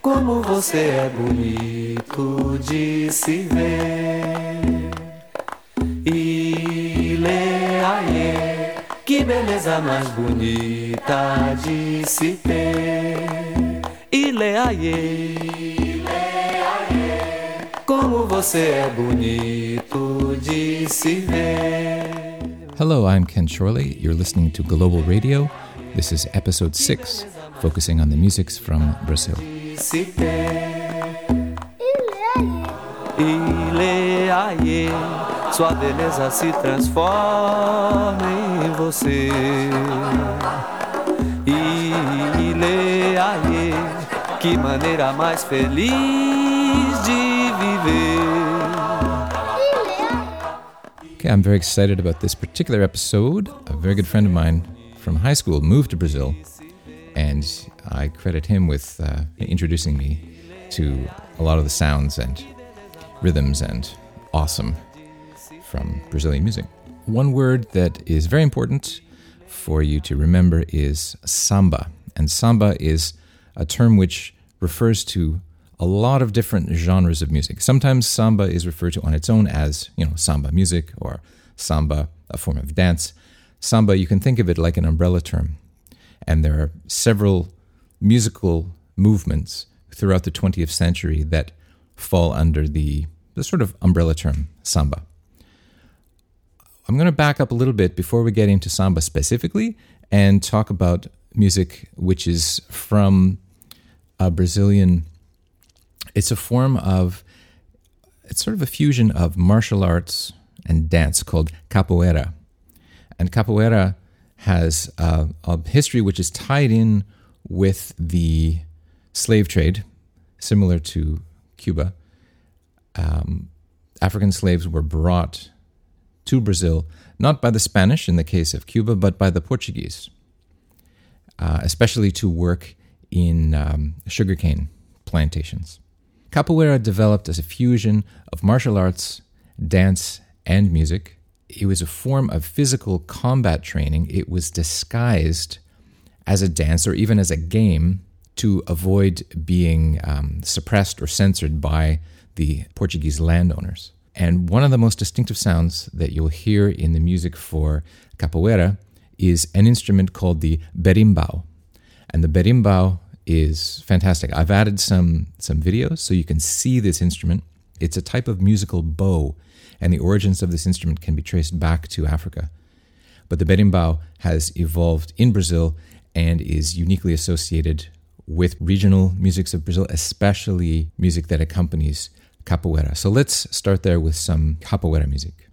Como você é bonito de se ver. Que beleza mais bonita de se ter. Como você é bonito de se ver. Hello, I'm Ken Shorley. You're listening to Global Radio. This is episode 6, focusing on the musics from Brazil. Ile, aie, sua beleza se transforma em você. Ile, aie, que maneira mais feliz de viver. Okay, I'm very excited about this particular episode. A very good friend of mine from high school moved to Brazil, and I credit him with uh, introducing me to a lot of the sounds and rhythms and awesome from Brazilian music. One word that is very important for you to remember is samba. And samba is a term which refers to a lot of different genres of music. Sometimes samba is referred to on its own as, you know, samba music or samba, a form of dance. Samba, you can think of it like an umbrella term. And there are several musical movements throughout the 20th century that fall under the, the sort of umbrella term samba. I'm going to back up a little bit before we get into samba specifically and talk about music which is from a Brazilian. It's a form of, it's sort of a fusion of martial arts and dance called capoeira. And capoeira has a, a history which is tied in with the slave trade, similar to Cuba. Um, African slaves were brought to Brazil, not by the Spanish in the case of Cuba, but by the Portuguese, uh, especially to work in um, sugarcane plantations. Capoeira developed as a fusion of martial arts, dance, and music. It was a form of physical combat training. It was disguised as a dance or even as a game to avoid being um, suppressed or censored by the Portuguese landowners. And one of the most distinctive sounds that you'll hear in the music for capoeira is an instrument called the berimbau. And the berimbau is fantastic. I've added some some videos so you can see this instrument. It's a type of musical bow, and the origins of this instrument can be traced back to Africa. But the berimbau has evolved in Brazil and is uniquely associated with regional musics of Brazil, especially music that accompanies capoeira. So let's start there with some capoeira music.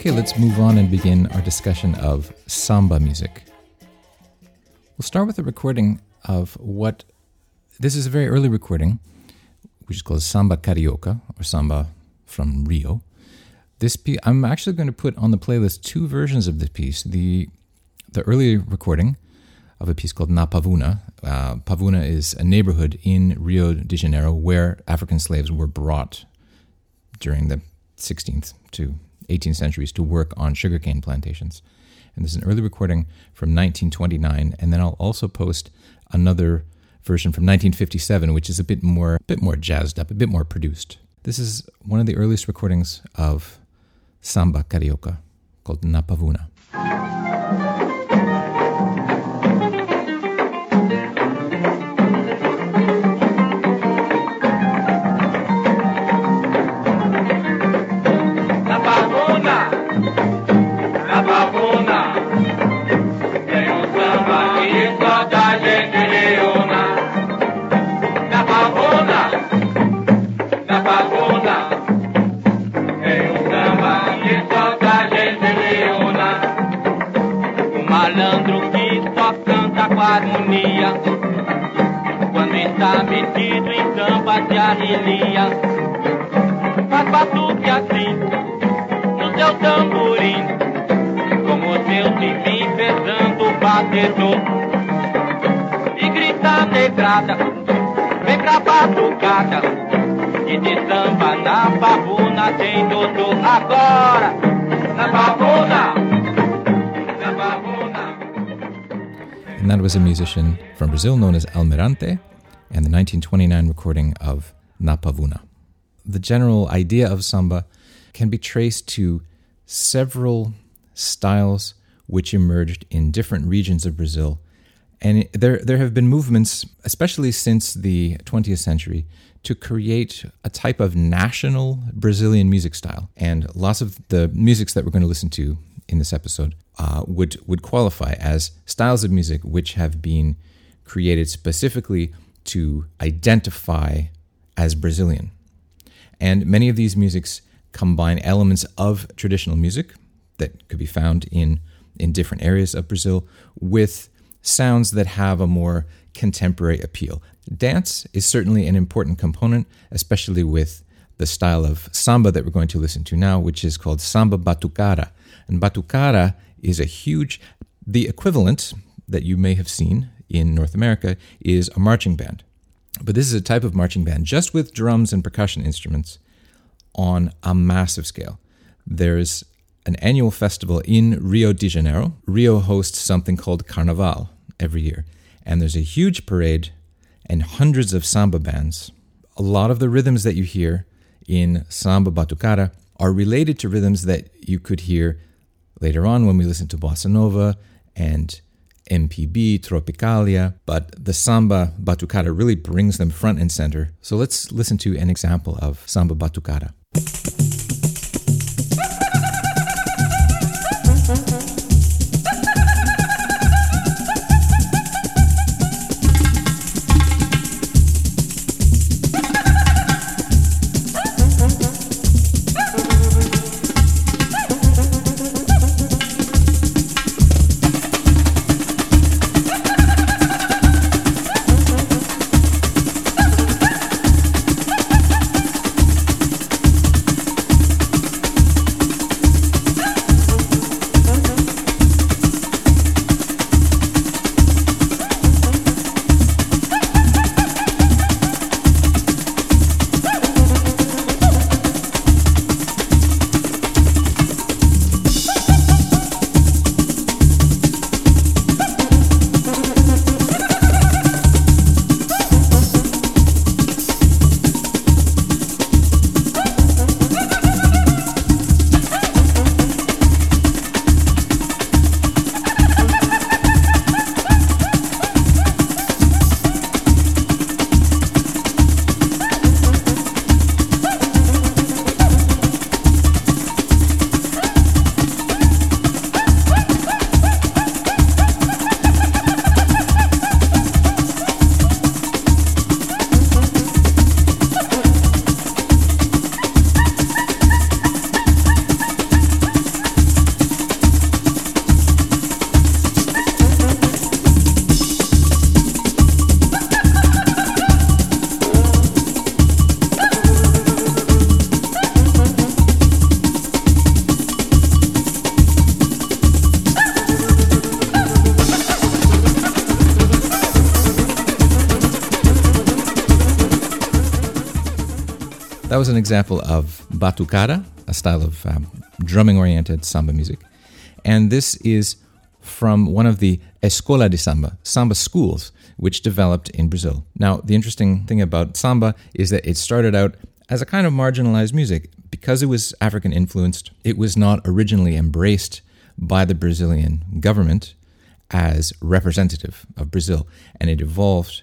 Okay, let's move on and begin our discussion of samba music. We'll start with a recording of what this is a very early recording, which is called Samba Carioca or Samba from Rio. This piece, I'm actually going to put on the playlist two versions of this piece. The the early recording of a piece called Na Pavuna. Uh, Pavuna is a neighborhood in Rio de Janeiro where African slaves were brought during the 16th to 18th centuries to work on sugarcane plantations. And this is an early recording from 1929, and then I'll also post another version from 1957, which is a bit more, a bit more jazzed up, a bit more produced. This is one of the earliest recordings of samba carioca called Na And that was a musician from Brazil known as Almirante and the 1929 recording of Na Pavuna. The general idea of samba can be traced to several styles which emerged in different regions of Brazil. And there, there have been movements, especially since the 20th century, to create a type of national Brazilian music style. And lots of the musics that we're going to listen to in this episode uh, would, would qualify as styles of music which have been created specifically to identify as Brazilian. And many of these musics combine elements of traditional music that could be found in, in different areas of Brazil with sounds that have a more contemporary appeal. Dance is certainly an important component, especially with the style of samba that we're going to listen to now, which is called samba batucada. And batucada is a huge, the equivalent that you may have seen in North America is a marching band. But this is a type of marching band just with drums and percussion instruments on a massive scale. There's an annual festival in Rio de Janeiro. Rio hosts something called Carnaval every year. And there's a huge parade and hundreds of samba bands. A lot of the rhythms that you hear in samba batucada are related to rhythms that you could hear later on when we listen to bossa nova and MPB, Tropicalia, but the samba batucada really brings them front and center. So let's listen to an example of samba batucada. Was an example of batucada, a style of um, drumming oriented samba music. And this is from one of the Escola de Samba, samba schools, which developed in Brazil. Now, the interesting thing about samba is that it started out as a kind of marginalized music. Because it was African influenced, it was not originally embraced by the Brazilian government as representative of Brazil. And it evolved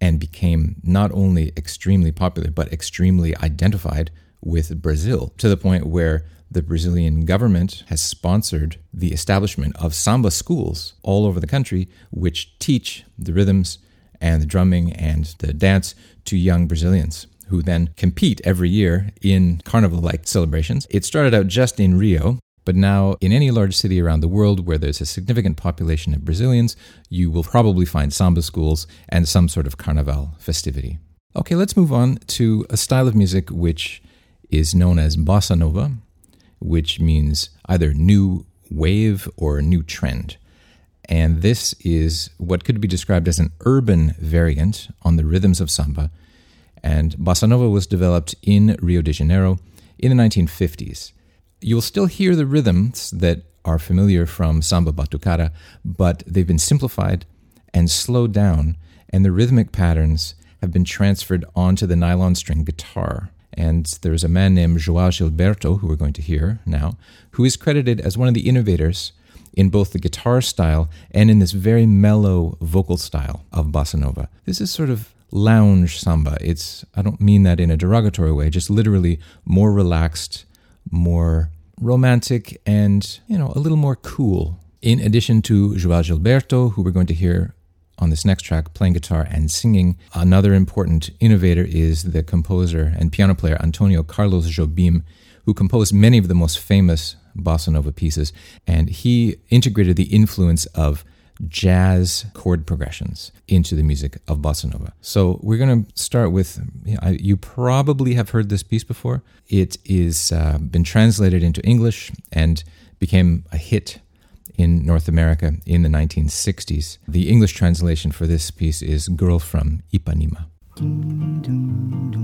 and became not only extremely popular, but extremely identified with Brazil to the point where the Brazilian government has sponsored the establishment of samba schools all over the country, which teach the rhythms and the drumming and the dance to young Brazilians who then compete every year in carnival like celebrations. It started out just in Rio, but now in any large city around the world where there's a significant population of Brazilians, you will probably find samba schools and some sort of carnival festivity. Okay, let's move on to a style of music which is known as bossa nova, which means either new wave or new trend. And this is what could be described as an urban variant on the rhythms of samba. And bossa nova was developed in Rio de Janeiro in the 1950s. You'll still hear the rhythms that are familiar from samba batucada, but they've been simplified and slowed down, and the rhythmic patterns have been transferred onto the nylon string guitar. And there's a man named Joao Gilberto, who we're going to hear now, who is credited as one of the innovators in both the guitar style and in this very mellow vocal style of bossa nova. This is sort of lounge samba. It's I don't mean that in a derogatory way, just literally more relaxed, more romantic and, you know, a little more cool. In addition to Joao Gilberto, who we're going to hear on this next track playing guitar and singing. Another important innovator is the composer and piano player Antonio Carlos Jobim, who composed many of the most famous bossa nova pieces. And he integrated the influence of jazz chord progressions into the music of bossa nova. So we're going to start with you, know, you probably have heard this piece before. It is uh, been translated into English and became a hit in North America in the 1960s. The English translation for this piece is Girl from Ipanema. Olha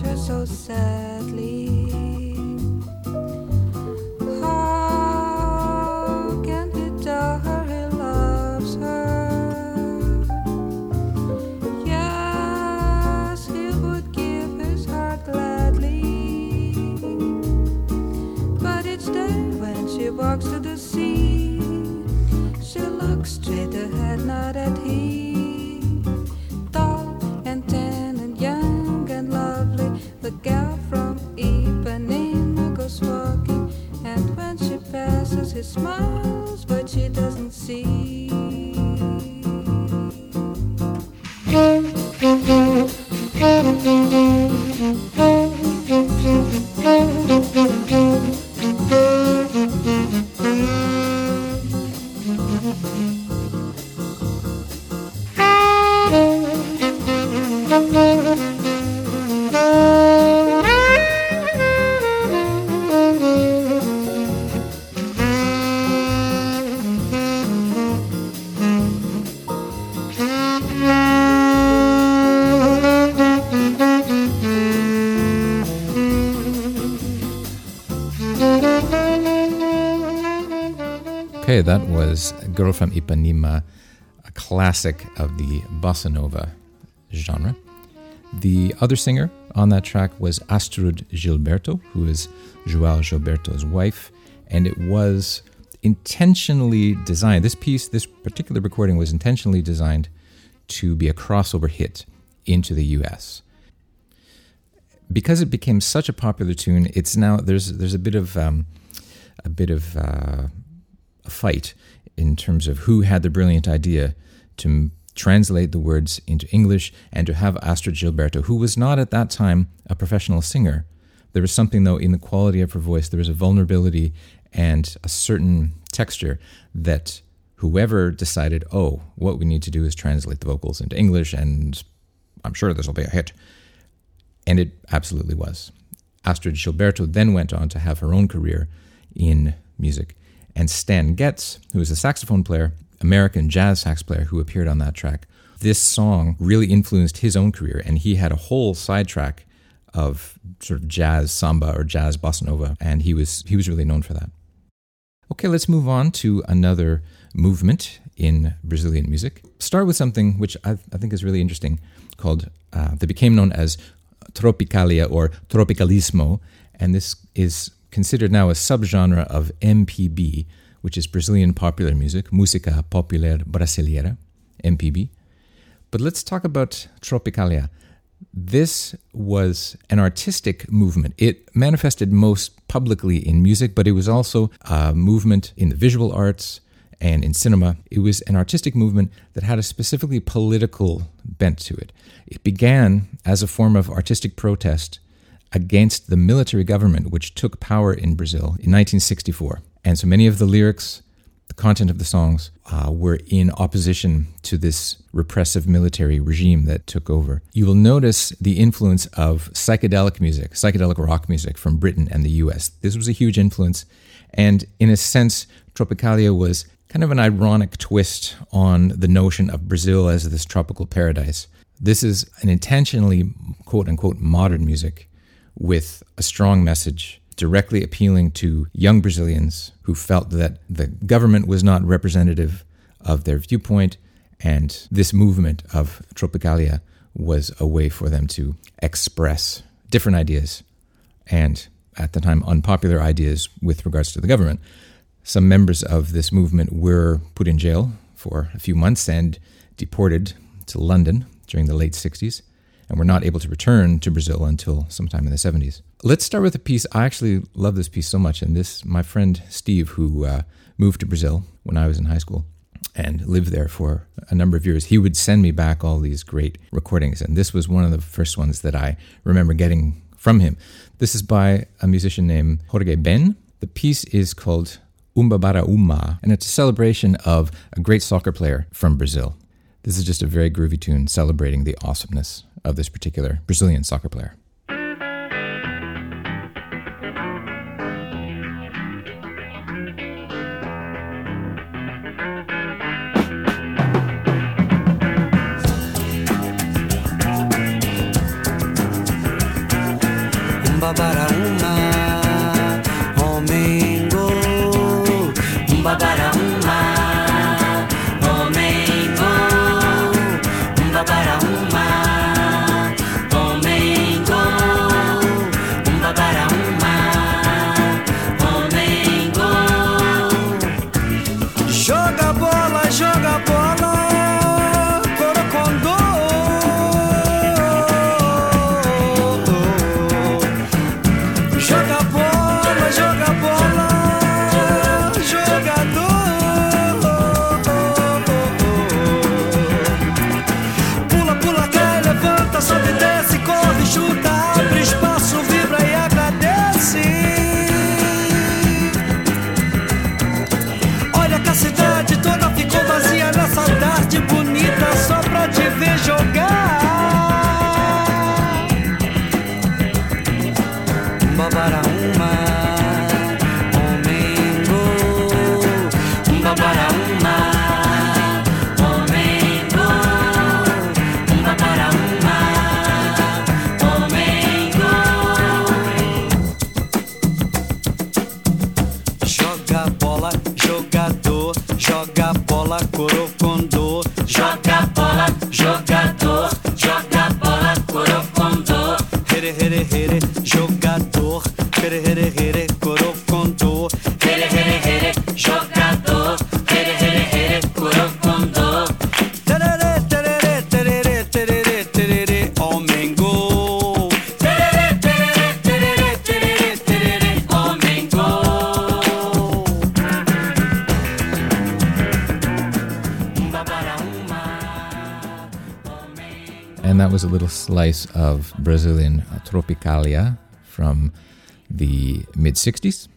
Her so sadly. Was Girl from Ipanema, a classic of the bossa nova genre. The other singer on that track was Astrud Gilberto, who is Joao Gilberto's wife, and it was intentionally designed. This piece, this particular recording, was intentionally designed to be a crossover hit into the US. Because it became such a popular tune, it's now there's there's a bit of um, a bit of uh, a fight in terms of who had the brilliant idea to translate the words into English and to have Astrud Gilberto, who was not at that time a professional singer. There was something, though, in the quality of her voice, there was a vulnerability and a certain texture that whoever decided, oh, what we need to do is translate the vocals into English, and I'm sure this will be a hit. And it absolutely was. Astrud Gilberto then went on to have her own career in music. And Stan Getz, who is a saxophone player, American jazz sax player who appeared on that track, this song really influenced his own career. And he had a whole sidetrack of sort of jazz samba or jazz bossa nova, and he was he was really known for that. Okay, let's move on to another movement in Brazilian music. Start with something which I, I think is really interesting, called uh, that became known as tropicalia or tropicalismo, and this is considered now a subgenre of MPB, which is Brazilian popular music, música popular brasileira, MPB. But let's talk about tropicalia. This was an artistic movement. It manifested most publicly in music, but it was also a movement in the visual arts and in cinema. It was an artistic movement that had a specifically political bent to it. It began as a form of artistic protest against the military government which took power in Brazil in 1964. And so many of the lyrics, the content of the songs, uh, were in opposition to this repressive military regime that took over. You will notice the influence of psychedelic music, psychedelic rock music from Britain and the US. This was a huge influence. And in a sense, Tropicalia was kind of an ironic twist on the notion of Brazil as this tropical paradise. This is an intentionally quote unquote modern music with a strong message directly appealing to young Brazilians who felt that the government was not representative of their viewpoint, and this movement of Tropicalia was a way for them to express different ideas and, at the time, unpopular ideas with regards to the government. Some members of this movement were put in jail for a few months and deported to London during the late 60s and were not able to return to Brazil until sometime in the 70s. Let's start with a piece. I actually love this piece so much, and this, my friend Steve, who uh, moved to Brazil when I was in high school and lived there for a number of years, he would send me back all these great recordings, and this was one of the first ones that I remember getting from him. This is by a musician named Jorge Ben. The piece is called Umbabarauma, and it's a celebration of a great soccer player from Brazil. This is just a very groovy tune celebrating the awesomeness of this particular Brazilian soccer player. Umba And that was a little slice of Brazilian Tropicalia from the mid 60s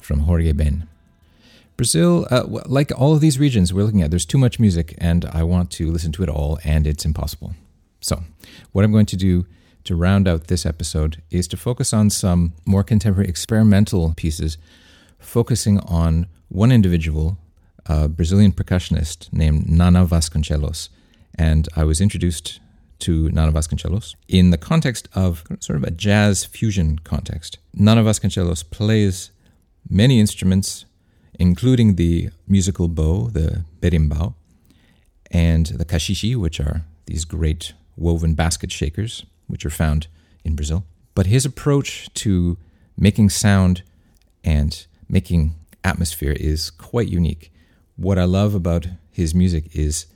from Jorge Ben. Brazil, uh, like all of these regions we're looking at, there's too much music and I want to listen to it all, and it's impossible. So, what I'm going to do to round out this episode is to focus on some more contemporary experimental pieces, focusing on one individual, a Brazilian percussionist named Nana Vasconcelos. And I was introduced to Nana Vasconcelos in the context of sort of a jazz fusion context. Nana Vasconcelos plays many instruments, including the musical bow, the berimbau, and the caxixi, which are these great woven basket shakers, which are found in Brazil. But his approach to making sound and making atmosphere is quite unique. What I love about his music is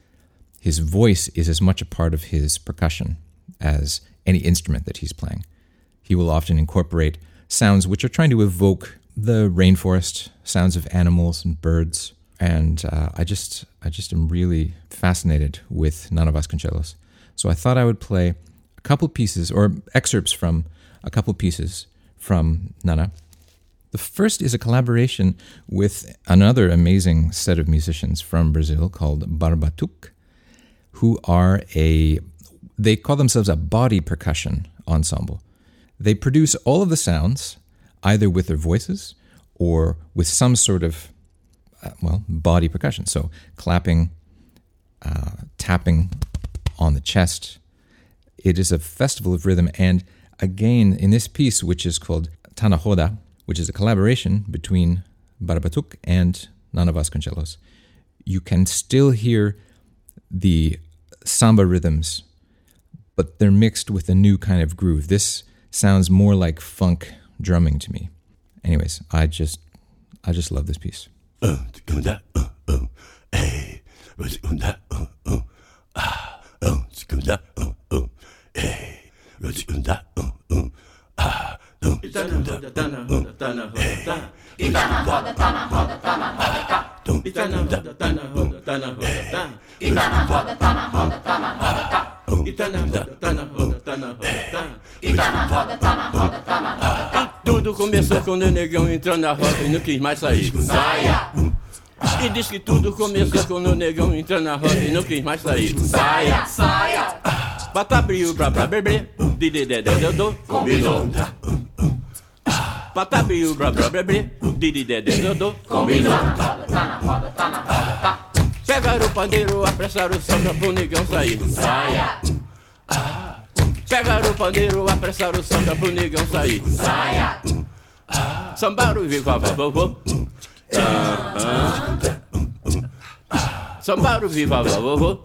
his voice is as much a part of his percussion as any instrument that he's playing. He will often incorporate sounds which are trying to evoke the rainforest, sounds of animals and birds. And uh, I just, I just am really fascinated with Nana Vasconcelos. So I thought I would play a couple pieces or excerpts from a couple pieces from Nana. The first is a collaboration with another amazing set of musicians from Brazil called Barbatuc, who are a they call themselves a body percussion ensemble. They produce all of the sounds either with their voices or with some sort of uh, well body percussion. So clapping, uh, tapping on the chest. It is a festival of rhythm, and again in this piece, which is called Tanahoda, which is a collaboration between Barbatuk and Nana Vasconcelos, you can still hear the samba rhythms, but they're mixed with a new kind of groove. This sounds more like funk drumming to me. Anyways, I just I just love this piece. Uh, secunda, uh, uh, hey, uh, secunda, uh, uh, ah, uh, secunda, uh, uh, hey, uh, secunda, uh, uh, ah, uh, secunda, uh, uh, hey, Tudo começou quando o negão entrou na roda e não quis mais sair. Saia! E diz que tudo começou quando o negão entrou na roda e não quis mais sair. Saia! Saia! Patabriu, blá blá blá blá, de de de de de do, combinou. Patabriu, blá blá blá blá, de de de de de do, combinou. Pegaram o pandeiro, apressaram o samba pro negão sair. Saia! Pegaram o pandeiro, apressaram o samba pro negão sair. Saia! Sambaram e viva vovô. Sambaram viva vovô.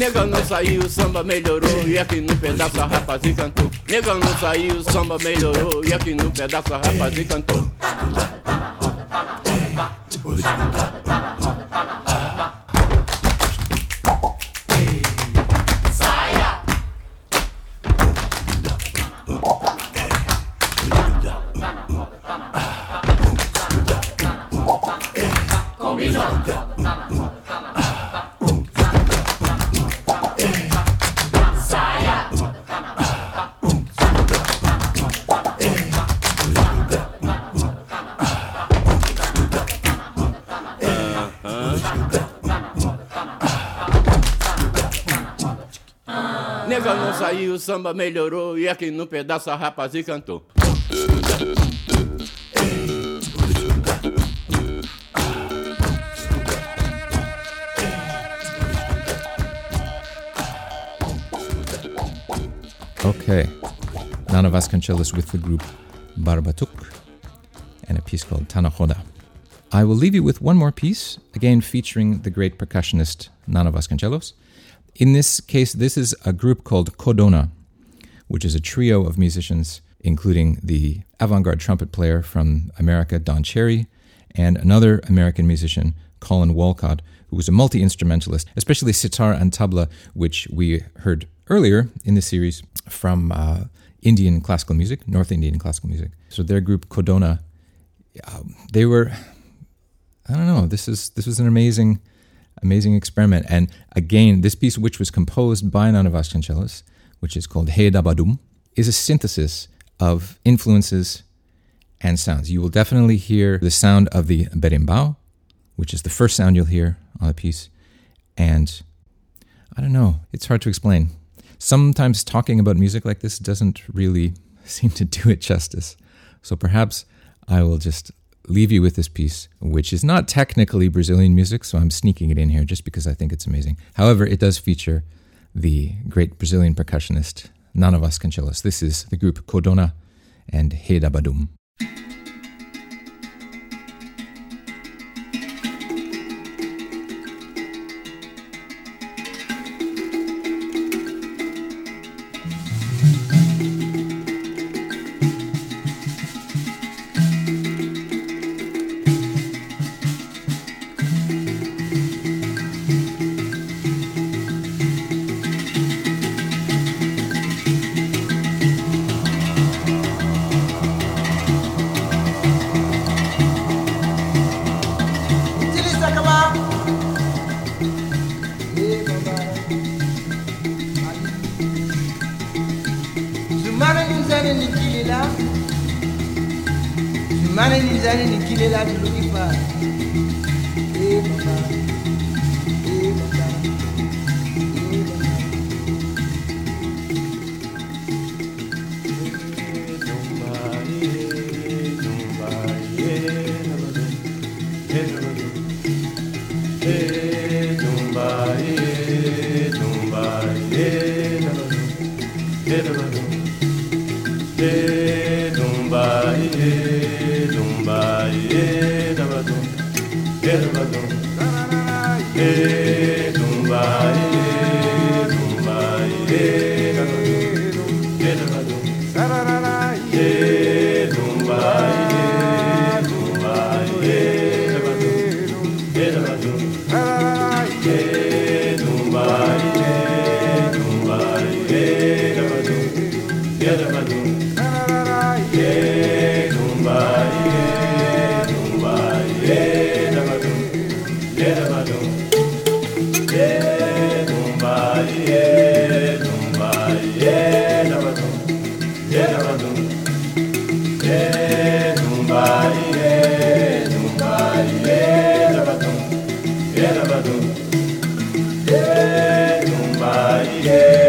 Negão não saiu, samba melhorou E aqui no pedaço a rapazinha cantou. Negão não saiu, samba melhorou E aqui no pedaço a rapazinha cantou Saiu, o samba melhorou E aqui no pedaço a rapazinha cantou Okay. Nana Vasconcelos with the group Barbatuk and a piece called Tanahoda. I will leave you with one more piece, again featuring the great percussionist Nana Vasconcelos. In this case, this is a group called Codona, which is a trio of musicians, including the avant garde trumpet player from America, Don Cherry, and another American musician, Collin Walcott, who was a multi instrumentalist, especially sitar and tabla, which we heard earlier in the series from uh, Indian classical music, North Indian classical music. So their group Codona, uh, they were, I don't know, this is this was an amazing, amazing experiment. And again, this piece, which was composed by Nana Vasconcelos, which is called Hey Da Ba Doom, is a synthesis of influences and sounds. You will definitely hear the sound of the berimbau, which is the first sound you'll hear on the piece. And I don't know, it's hard to explain. Sometimes talking about music like this doesn't really seem to do it justice. So perhaps I will just leave you with this piece, which is not technically Brazilian music, so I'm sneaking it in here just because I think it's amazing. However, it does feature the great Brazilian percussionist Nana Vasconcelos. This is the group Codona and Hey Da Ba Doom. bitter alone. yeah.